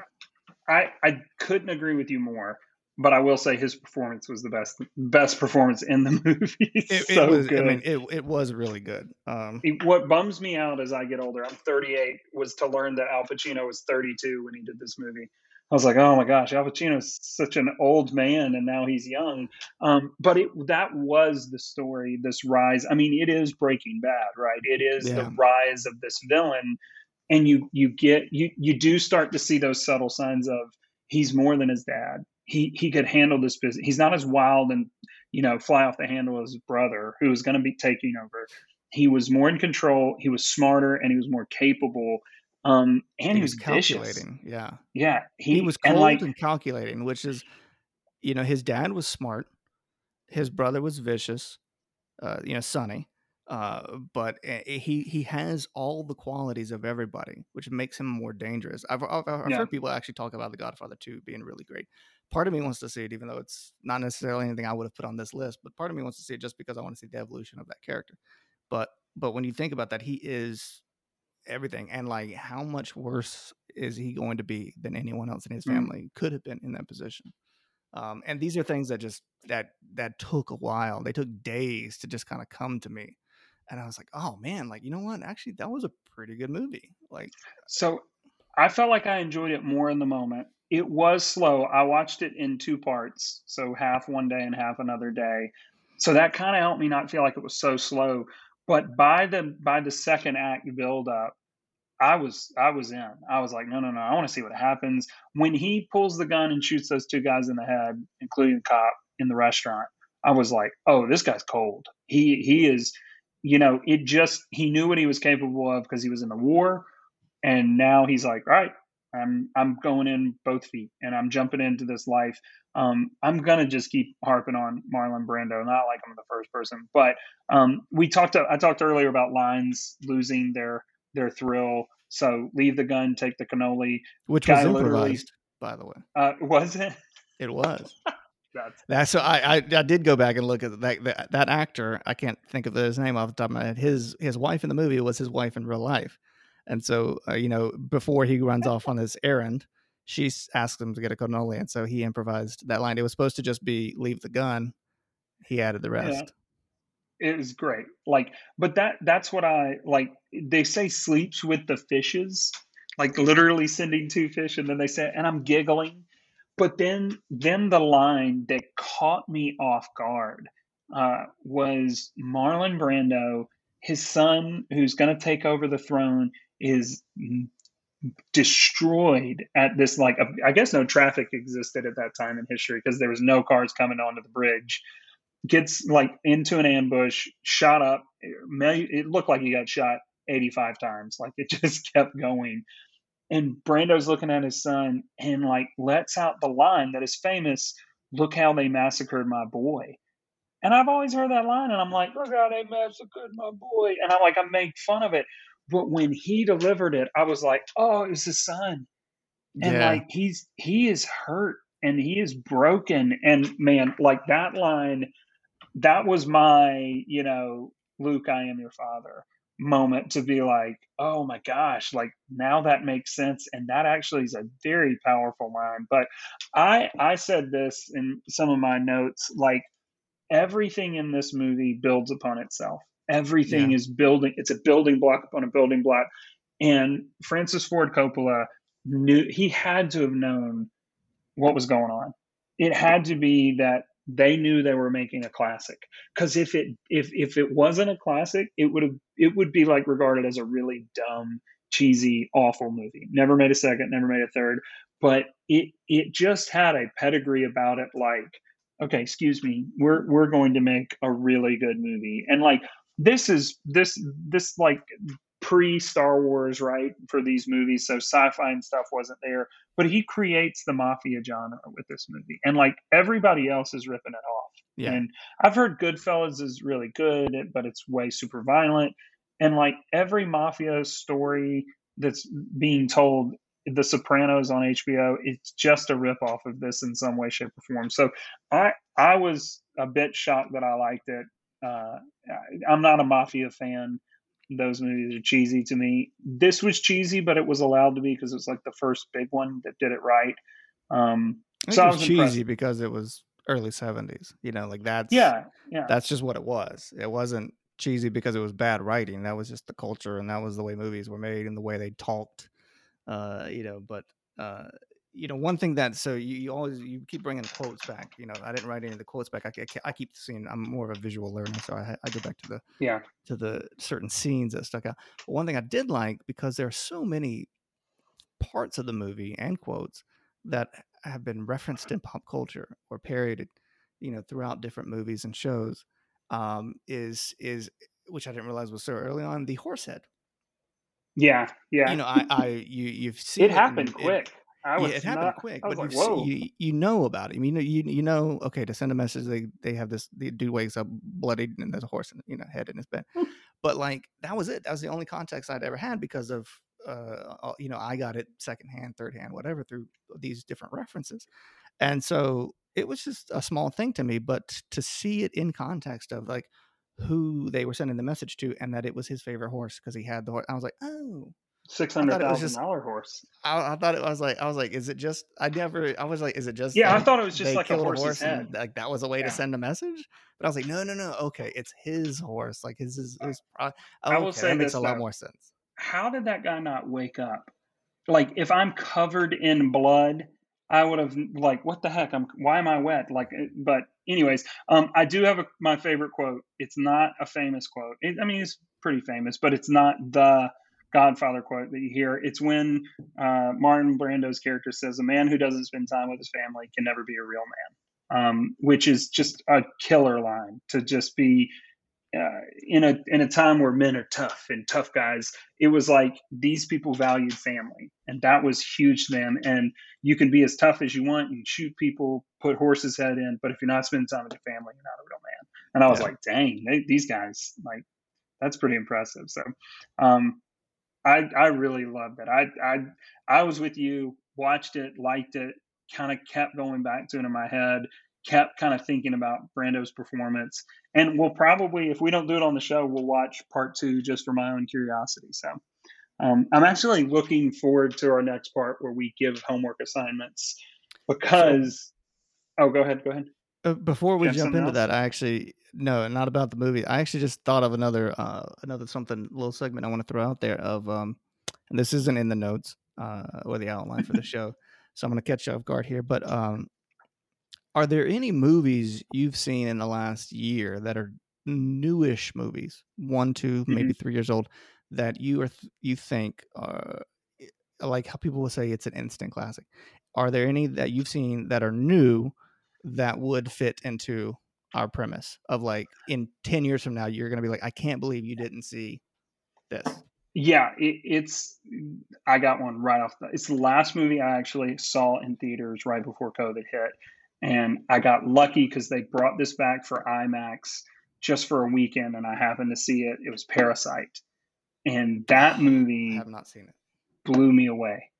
I I couldn't agree with you more. But I will say his performance was the best best performance in the [laughs] movie. It, it was. good. I mean, it it was really good. Um, It- what bums me out as I get older, I'm 38, was to learn that Al Pacino was 32 when he did this movie. I was like, oh my gosh, Al Pacino's such an old man, and now he's young. Um, but it that was the story, this rise. I mean, it is Breaking Bad, right? It is Yeah. the rise of this villain, and you you get you you do start to see those subtle signs of he's more than his dad. He he could handle this business. He's not as wild and you know fly off the handle as his brother, who was going to be taking over he was more in control he was smarter and he was more capable um and he, he was, was vicious. calculating. Yeah. yeah he, was and cold like and calculating, which is, you know, his dad was smart, his brother was vicious, uh, you know, Sonny, uh, but uh, he he has all the qualities of everybody, which makes him more dangerous. I've I've, I've Yeah. heard people actually talk about The Godfather 2 being really great. Part of me wants to see it, even though it's not necessarily anything I would have put on this list. But part of me wants to see it just because I want to see the evolution of that character. But but when you think about that, he is everything and like how much worse is he going to be than anyone else in his Mm. family could have been in that position um, and these are things that just that that took a while they took days to just kind of come to me and i was like oh man like you know what actually that was a pretty good movie like so i felt like i enjoyed it more in the moment it was slow i watched it in two parts so half one day and half another day so that kind of helped me not feel like it was so slow but by the by the second act build up I was I was in. I was like, no, no, no. I want to see what happens when he pulls the gun and shoots those two guys in the head, including the cop in the restaurant. I was like, oh, this guy's cold. He he is, you know, it just he knew what he was capable of because he was in the war, and now he's like, all right, I'm I'm going in both feet and I'm jumping into this life. Um, I'm gonna just keep harping on Marlon Brando, not like I'm the first person, but um, we talked. I talked earlier about lines losing their their thrill. So leave the gun, take the cannoli. which Guy was improvised by the way Uh, was it? it was [laughs] That's That's so I, I I did go back and look at that, that that actor. I can't think of his name off the top of my head. His his wife in the movie was his wife in real life, and so uh, you know before he runs off on his errand, she s- asked him to get a cannoli, and so he improvised that line. It was supposed to just be "leave the gun." He added the Yeah. rest. it was great. Like, but that that's what I like. They say sleeps with the fishes, like literally sending two fish, and then they say, and I'm giggling. But then then the line that caught me off guard uh, was Marlon Brando. His son, who's going to take over the throne, is destroyed at this like I guess no traffic existed at that time in history because there was no cars coming onto the bridge gets like into an ambush, shot up. It, looked like he got shot 85 times. Like it [laughs] just kept going. And Brando's looking at his son and like lets out the line that is famous Look how they massacred my boy. And I've always heard that line and I'm like, Look how they massacred my boy. And I'm like, I make fun of it. But when he delivered it, I was like, Oh, it was his son. And Yeah. like he's he is hurt and he is broken. And man, like that line that was my, you know, Luke, I am your father moment to be like, oh my gosh, like now that makes sense. And that actually is a very powerful line. But I I said this in some of my notes, like everything in this movie builds upon itself. Everything Yeah. is building, it's a building block upon a building block. And Francis Ford Coppola knew he had to have known what was going on. It had to be that they knew they were making a classic because if it if if it wasn't a classic it would have it would be like regarded as a really dumb cheesy awful movie never made a second never made a third but it it just had a pedigree about it like okay excuse me we're we're going to make a really good movie and like this is this this like pre Star Wars, right? For these movies, so sci-fi and stuff wasn't there, but he creates the mafia genre with this movie, and like everybody else is ripping it off. Yeah. And I've heard Goodfellas is really good, but it's way super violent, and like every mafia story that's being told. The Sopranos on HBO, it's just a rip off of this in some way, shape, or form. So I I was a bit shocked that I liked it. Uh, I'm not a mafia fan those movies are cheesy to me. This was cheesy, but it was allowed to be because it was like the first big one that did it right. Um, so it was was cheesy impressed. because it was early seventies. You know, like that's Yeah, yeah, that's just what it was. It wasn't cheesy because it was bad writing. That was just the culture and that was the way movies were made and the way they talked. Uh, you know, but uh, you know, one thing that so you, you always you keep bringing quotes back. You know, I didn't write any of the quotes back. I, ke- I keep seeing. I'm more of a visual learner, so I, I go back to the yeah, to the certain scenes that stuck out. But one thing I did like because there are so many parts of the movie and quotes that have been referenced in pop culture or parodied, you know, throughout different movies and shows, um, is is which I didn't realize was so early on the horse head. yeah, yeah. You know, I, I [laughs] you you've seen it in- happened quick. I was yeah, it happened not, quick, but like, you you know about it. I mean, you you know, okay, to send a message, they they have this the dude wakes up bloodied and there's a horse, in, you know, head in his bed. but like that was it. That was the only context I'd ever had because of uh, uh, you know, I got it secondhand, third hand, whatever through these different references, and so it was just a small thing to me. But to see it in context of like who they were sending the message to, and that it was his favorite horse because he had the horse, I was like, oh. Six hundred thought it was thousand just- horse. I, I thought it was like I was like, is it just? I never. I was like, is it just? Yeah, I thought it was just like a horse's horse and, head. like that was a way Yeah. to send a message. But I was like, no, no, no. Okay, it's his horse. Like his his. his pro- I will okay, say that makes this, a lot though. more sense. How did that guy not wake up? Like, if I'm covered in blood, I would have like, what the heck? I'm why am I wet? Like, but anyways, um, I do have a, my favorite quote. It's not a famous quote. It, I mean, it's pretty famous, but it's not the Godfather quote that you hear. It's when uh, Marlon Brando's character says, "A man who doesn't spend time with his family can never be a real man," um, which is just a killer line to just be uh, in a in a time where men are tough and tough guys. It was like these people valued family, and that was huge to them. And you can be as tough as you want. You can shoot people, put horses' head in, but if you're not spending time with your family, you're not a real man. And I was Yeah. like, dang, they, these guys like that's pretty impressive. So, um, I I really loved it. I I I was with you, watched it, liked it, kind of kept going back to it in my head. kept kind of thinking about Brando's performance. And we'll probably, if we don't do it on the show, we'll watch part two just for my own curiosity. So um, I'm actually looking forward to our next part where we give homework assignments because. Oh, go ahead. Go ahead. Uh, before we jump into else? that, I actually no, not about the movie. I actually just thought of another uh another something little segment I want to throw out there of um and this isn't in the notes uh or the outline for the [laughs] show. So I'm going to catch you off guard here, but um are there any movies you've seen in the last year that are newish movies, 1 2 maybe 3 years old that you are th- you think are like how people will say it's an instant classic. Are there any that you've seen that are new that would fit into our premise of like in 10 years from now you're going to be like I can't believe you didn't see this. Yeah, it, it's. I got one right off the. It's the last movie I actually saw in theaters right before COVID hit, and I got lucky because they brought this back for IMAX just for a weekend, and I happened to see it. It was Parasite, and that [sighs] movie i have not seen it. blew me away.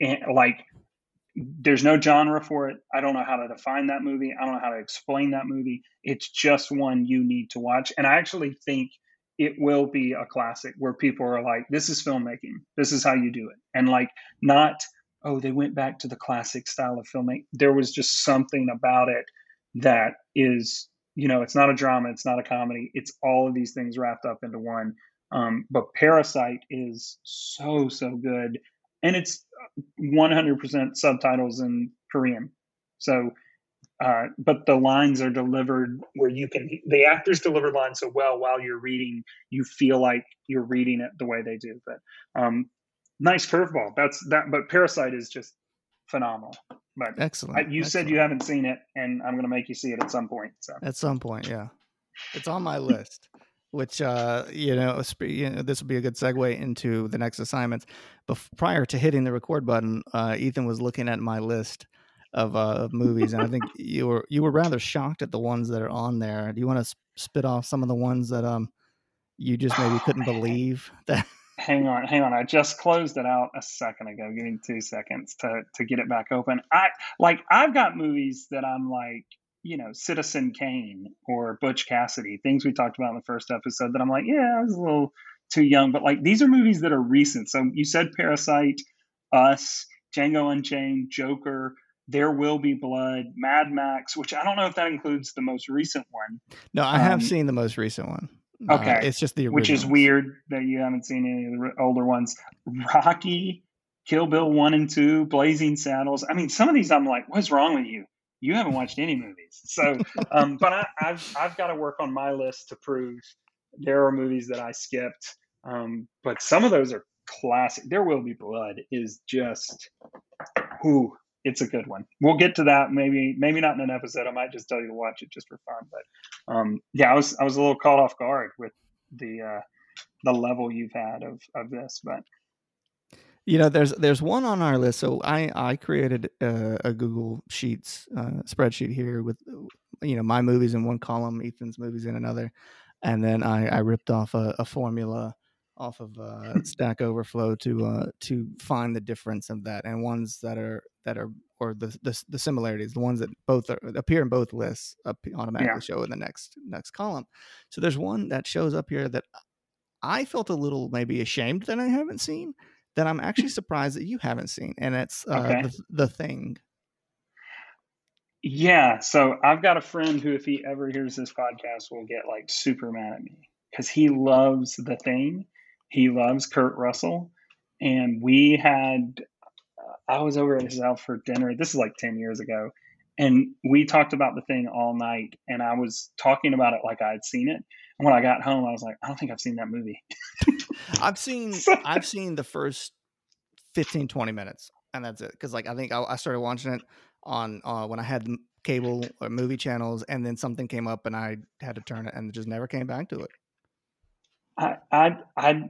And like, there's no genre for it. I don't know how to define that movie. I don't know how to explain that movie. It's just one you need to watch, and I actually think it will be a classic where people are like, this is filmmaking. This is how you do it. And like, not, oh, they went back to the classic style of filmmaking. There was just something about it that is, you know, it's not a drama, it's not a comedy, it's all of these things wrapped up into one. Um, but Parasite is so, so good. And it's 100% subtitles in Korean. So, uh, but the lines are delivered where you can the actors deliver lines so well while you're reading you feel like you're reading it the way they do but um nice curveball that's that but parasite is just phenomenal but Excellent. I, you said you haven't seen it and i'm going to make you see it at some point so At some point, yeah. It's on my list, which uh, you know, sp- you know, this would be a good segue into the next assignments. But prior to hitting the record button, uh, Ethan was looking at my list of uh, of movies, and I think you were you were rather shocked at the ones that are on there. Do you want to spit off some of the ones that um you just maybe [sighs] couldn't believe that? hang on hang on i just closed it out a second ago give me two seconds to to get it back open i like i've got movies that i'm like you know citizen kane or butch cassidy things we talked about in the first episode that i'm like yeah i was a little too young but like these are movies that are recent so you said parasite us django unchained joker there will be blood mad max which i don't know if that includes the most recent one No, I have Um, seen the most recent one. Uh, Okay, it's just the which is weird that you haven't seen any of the older ones. Rocky, Kill Bill one and two, Blazing Saddles. I mean, some of these I'm like, what's wrong with you? You haven't watched any movies. So, um, but I, I've I've got to work on my list to prove there are movies that I skipped. Um, but some of those are classic. There Will Be Blood is just, ooh, it's a good one. We'll get to that maybe maybe not in an episode. I might just tell you to watch it just for fun. But um, yeah, I was I was a little caught off guard with the uh, the level you've had of of this, but You know, there's there's one on our list. So I I created a, a Google Sheets uh, spreadsheet here with you know my movies in one column, Ethan's movies in another, and then I I ripped off a, a formula off of uh, [laughs] Stack Overflow to uh, to find the difference of that and ones that are that are or the the, the similarities, the ones that both are, appear in both lists automatically Yeah. show in the next next column. So there's one that shows up here that I felt a little maybe ashamed that I haven't seen that I'm actually surprised that you haven't seen, and it's uh, Okay. the, the thing. yeah. So I've got a friend who, if he ever hears this podcast, will get like super mad at me because he loves the thing. He loves Kurt Russell, and we had. uh, I was over at his house for dinner. This is like ten years ago, and we talked about the thing all night. And I was talking about it like I had seen it. And when I got home, I was like, I don't think I've seen that movie. [laughs] I've seen [laughs] I've seen the first 15, 20 minutes, and that's it. Because like I think I, I started watching it on uh, when I had cable or movie channels, and then something came up, and I had to turn it, and just never came back to it. I, I, I,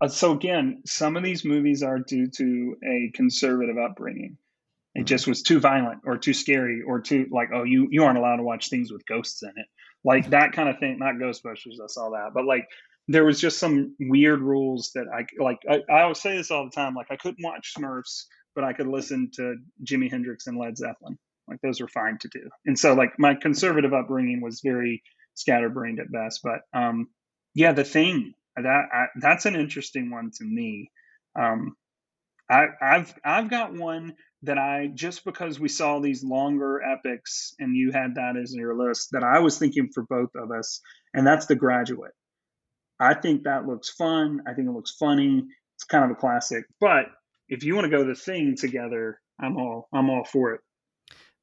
uh, so again, some of these movies are due to a conservative upbringing. It Mhm. just was too violent or too scary or too like, oh, you you aren't allowed to watch things with ghosts in it, like that kind of thing. Not Ghostbusters, I saw that, but like there was just some weird rules that I like. I, I always say this all the time, like I couldn't watch Smurfs, but I could listen to Jimi Hendrix and Led Zeppelin. Like those were fine to do. And so like my conservative upbringing was very scatterbrained at best. But um, yeah, the thing that I, that's an interesting one to me. Um, I, I've I've got one that I just because we saw these longer epics and you had that as your list that I was thinking for both of us, and that's The Graduate. I think that looks fun. I think it looks funny. It's kind of a classic. But if you want to go the thing together, I'm all I'm all for it.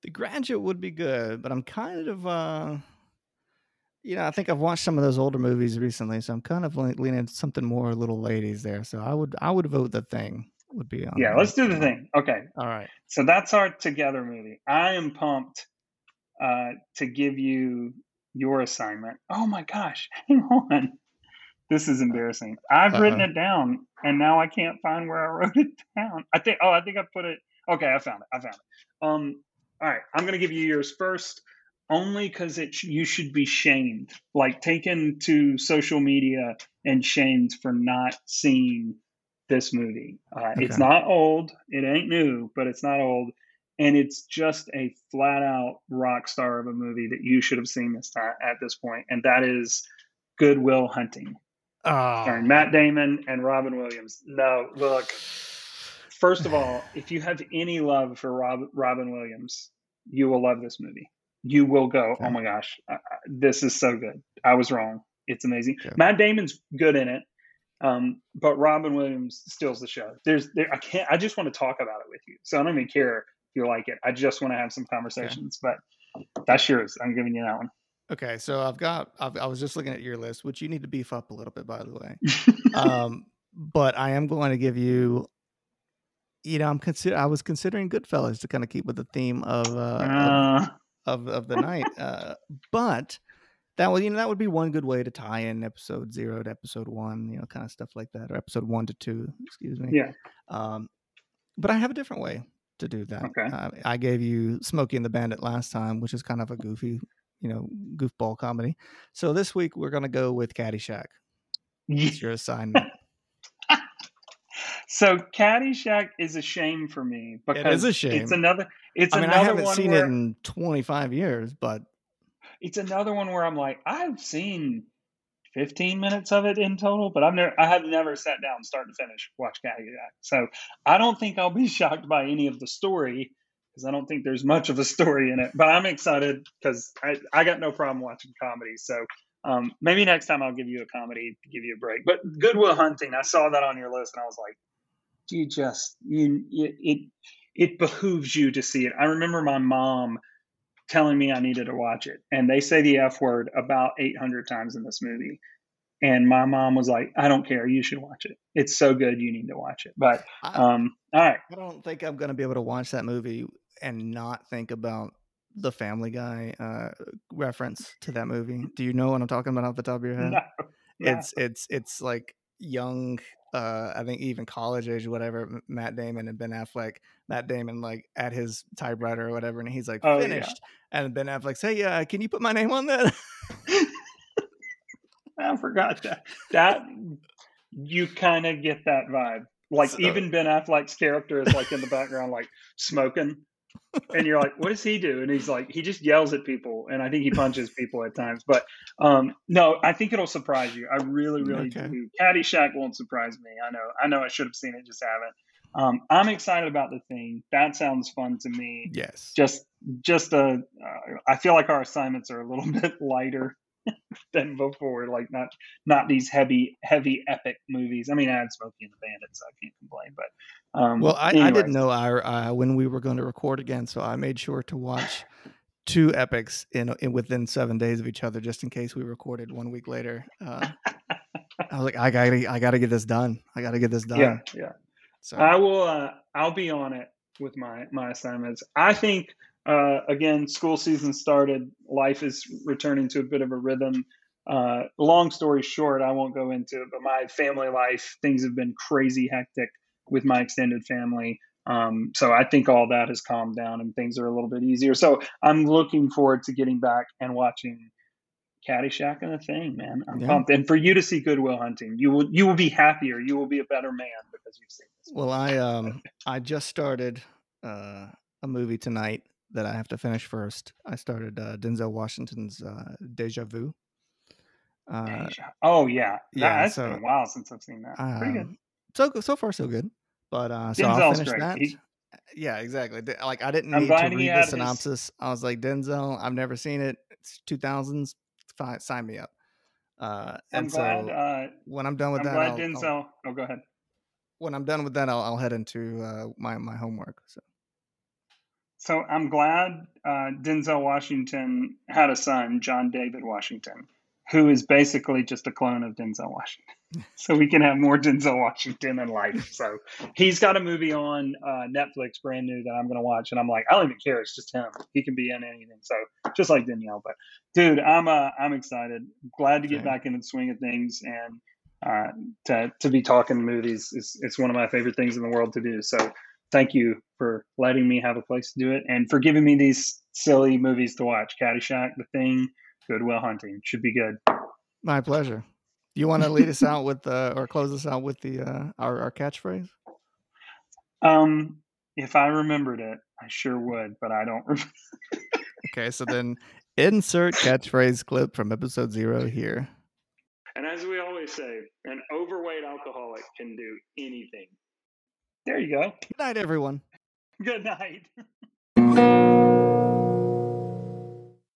The Graduate would be good, but I'm kind of uh you know, I think I've watched some of those older movies recently, so I'm kind of leaning something more little ladies there. So I would I would vote the thing would be on. Yeah, let's do the thing. Okay. All right. So that's our together movie. I am pumped uh, to give you your assignment. Oh my gosh, [laughs] hang on. This is embarrassing. I've Uh-oh. written it down and now I can't find where I wrote [laughs] it down. I think oh, I think I put it Okay, I found it. I found it. Um all right, I'm going to give you yours first only cuz it you should be shamed. Like taken to social media and shamed for not seeing this movie. Uh, okay. It's not old. It ain't new, but it's not old. And it's just a flat out rock star of a movie that you should have seen this time at this point, and that is Good Will Hunting, oh. starring Matt Damon and Robin Williams. No, look. First of all, if you have any love for Rob, Robin Williams, you will love this movie. You will go, okay. oh my gosh, uh, this is so good. I was wrong. It's amazing. Matt Damon's good in it. Um, but Robin Williams steals the show. There's, there, I can't. I just want to talk about it with you. So I don't even care if you like it. I just want to have some conversations. Okay. But that's yours. I'm giving you that one. Okay, so I've got. I've, i was just looking at your list, which you need to beef up a little bit, by the way. [laughs] um, but I am going to give you. You know, I'm consider. I was considering Goodfellas to kind of keep with the theme of uh, uh. Of, of, of the night, uh, but that would you know that would be one good way to tie in episode zero to episode one, you know, kind of stuff like that, or episode one to two. Excuse me. Yeah. Um, but I have a different way to do that. Okay. Uh, I gave you Smokey and the Bandit last time, which is kind of a goofy, you know, goofball comedy. So this week we're gonna go with Caddyshack. It's your assignment. [laughs] so Caddyshack is a shame for me because it is a shame. It's another. It's I mean, another I haven't seen where, it in 25 years, but it's another one where I'm like, I've seen 15 minutes of it in total, but I've never, I have never sat down start to finish watch Caddyshack. So I don't think I'll be [laughs] shocked by any of the story because I don't think there's much of a story in it. But I'm excited because I, I got no problem watching comedy. So um, maybe next time I'll give you a comedy to give you a break. But Good Will Hunting, I saw that on your list and I was like, you just you, you it it behooves you to see it. I remember my mom telling me I needed to watch it. And they say the F word about 800 times in this movie. And my mom was like, I don't care. You should watch it. It's so good. You need to watch it. But, um, all right. I don't think I'm going to be able to watch that movie and not think about the Family Guy uh, reference to that movie. Do you know what I'm talking about off the top of your head? [laughs] No, no. It's, it's, it's like young uh, I think even college age, whatever, Matt Damon and Ben Affleck, Matt Damon like at his typewriter or whatever, and he's like oh, finished, yeah. and Ben Affleck's, hey, uh, can you put my name on that? [laughs] I forgot that. That you kind of get that vibe. Like so, even Ben Affleck's character is like in the background, like smoking, and you're like, what does he do? And he's like, he just yells at people, and I think he punches people at times. But um, no, I think it'll surprise you. I really, really okay. do. Caddyshack won't surprise me. I know, I know, I should have seen it, just haven't. Um, I'm excited about the thing. That sounds fun to me. Yes. Just, just a. Uh, I feel like our assignments are a little [laughs] bit lighter than before. Like not, not these heavy, heavy epic movies. I mean, I had Smokey and the Bandit, so I can't complain. But um, well, I, I, didn't know our uh, when we were going to record again, so I made sure to watch [sighs] two epics in, in within seven days of each other, just in case we recorded one week later. Uh, I was like, I gotta, I gotta get this done. I gotta get this done. Yeah, yeah. So I will. Uh, I'll be on it with my my assignments. I think uh, again, school season started. Life is returning to a bit of a rhythm. Uh, long story short, I won't go into it, but my family life, things have been crazy hectic with my extended family. Um, so I think all that has calmed down and things are a little bit easier. So I'm looking forward to getting back and watching Caddyshack and the thing, man. I'm yeah. pumped. And for you to see Good Will Hunting, you will you will be happier. You will be a better man because you've seen this. Well, I um [laughs] I just started uh, a movie tonight that I have to finish first. I started uh, Denzel Washington's uh, Deja Vu. Uh, Deja- oh yeah, yeah, That, has so, been a while since I've seen that. Pretty good. um, so so far so good. But uh, so I'll finish great. that. He- yeah, exactly. Like I didn't I'm need to read the his- synopsis. I was like Denzel. I've never seen it. It's two thousands. Fine, sign me up. Uh, I'm and glad. so uh, when I'm done with I'm that, glad I'll, Denzel. I'll- oh, go ahead. when I'm done with that, I'll, I'll head into uh, my my homework. So So I'm glad uh, Denzel Washington had a son, John David Washington, who is basically just a clone of Denzel Washington. [laughs] so we can have more Denzel Washington in life. So he's got a movie on uh, Netflix, brand new, that I'm going to watch, and I'm like, I don't even care. It's just him. He can be in anything. So just like Danielle, but dude, I'm uh, I'm excited. Glad to get Same. back into the swing of things and. Uh, to, to be talking movies is it's one of my favorite things in the world to do. So thank you for letting me have a place to do it and for giving me these silly movies to watch. Caddyshack, The Thing, Good Will Hunting should be good. my pleasure. Do you want to lead us out with uh, or close us out with the uh, our our catchphrase? Um, if I remembered it, I sure would, but I don't. Remember. Okay, so then insert catchphrase clip from episode zero here. And as we always say, an overweight alcoholic can do anything. There you go. Good night, everyone. Good night. [laughs]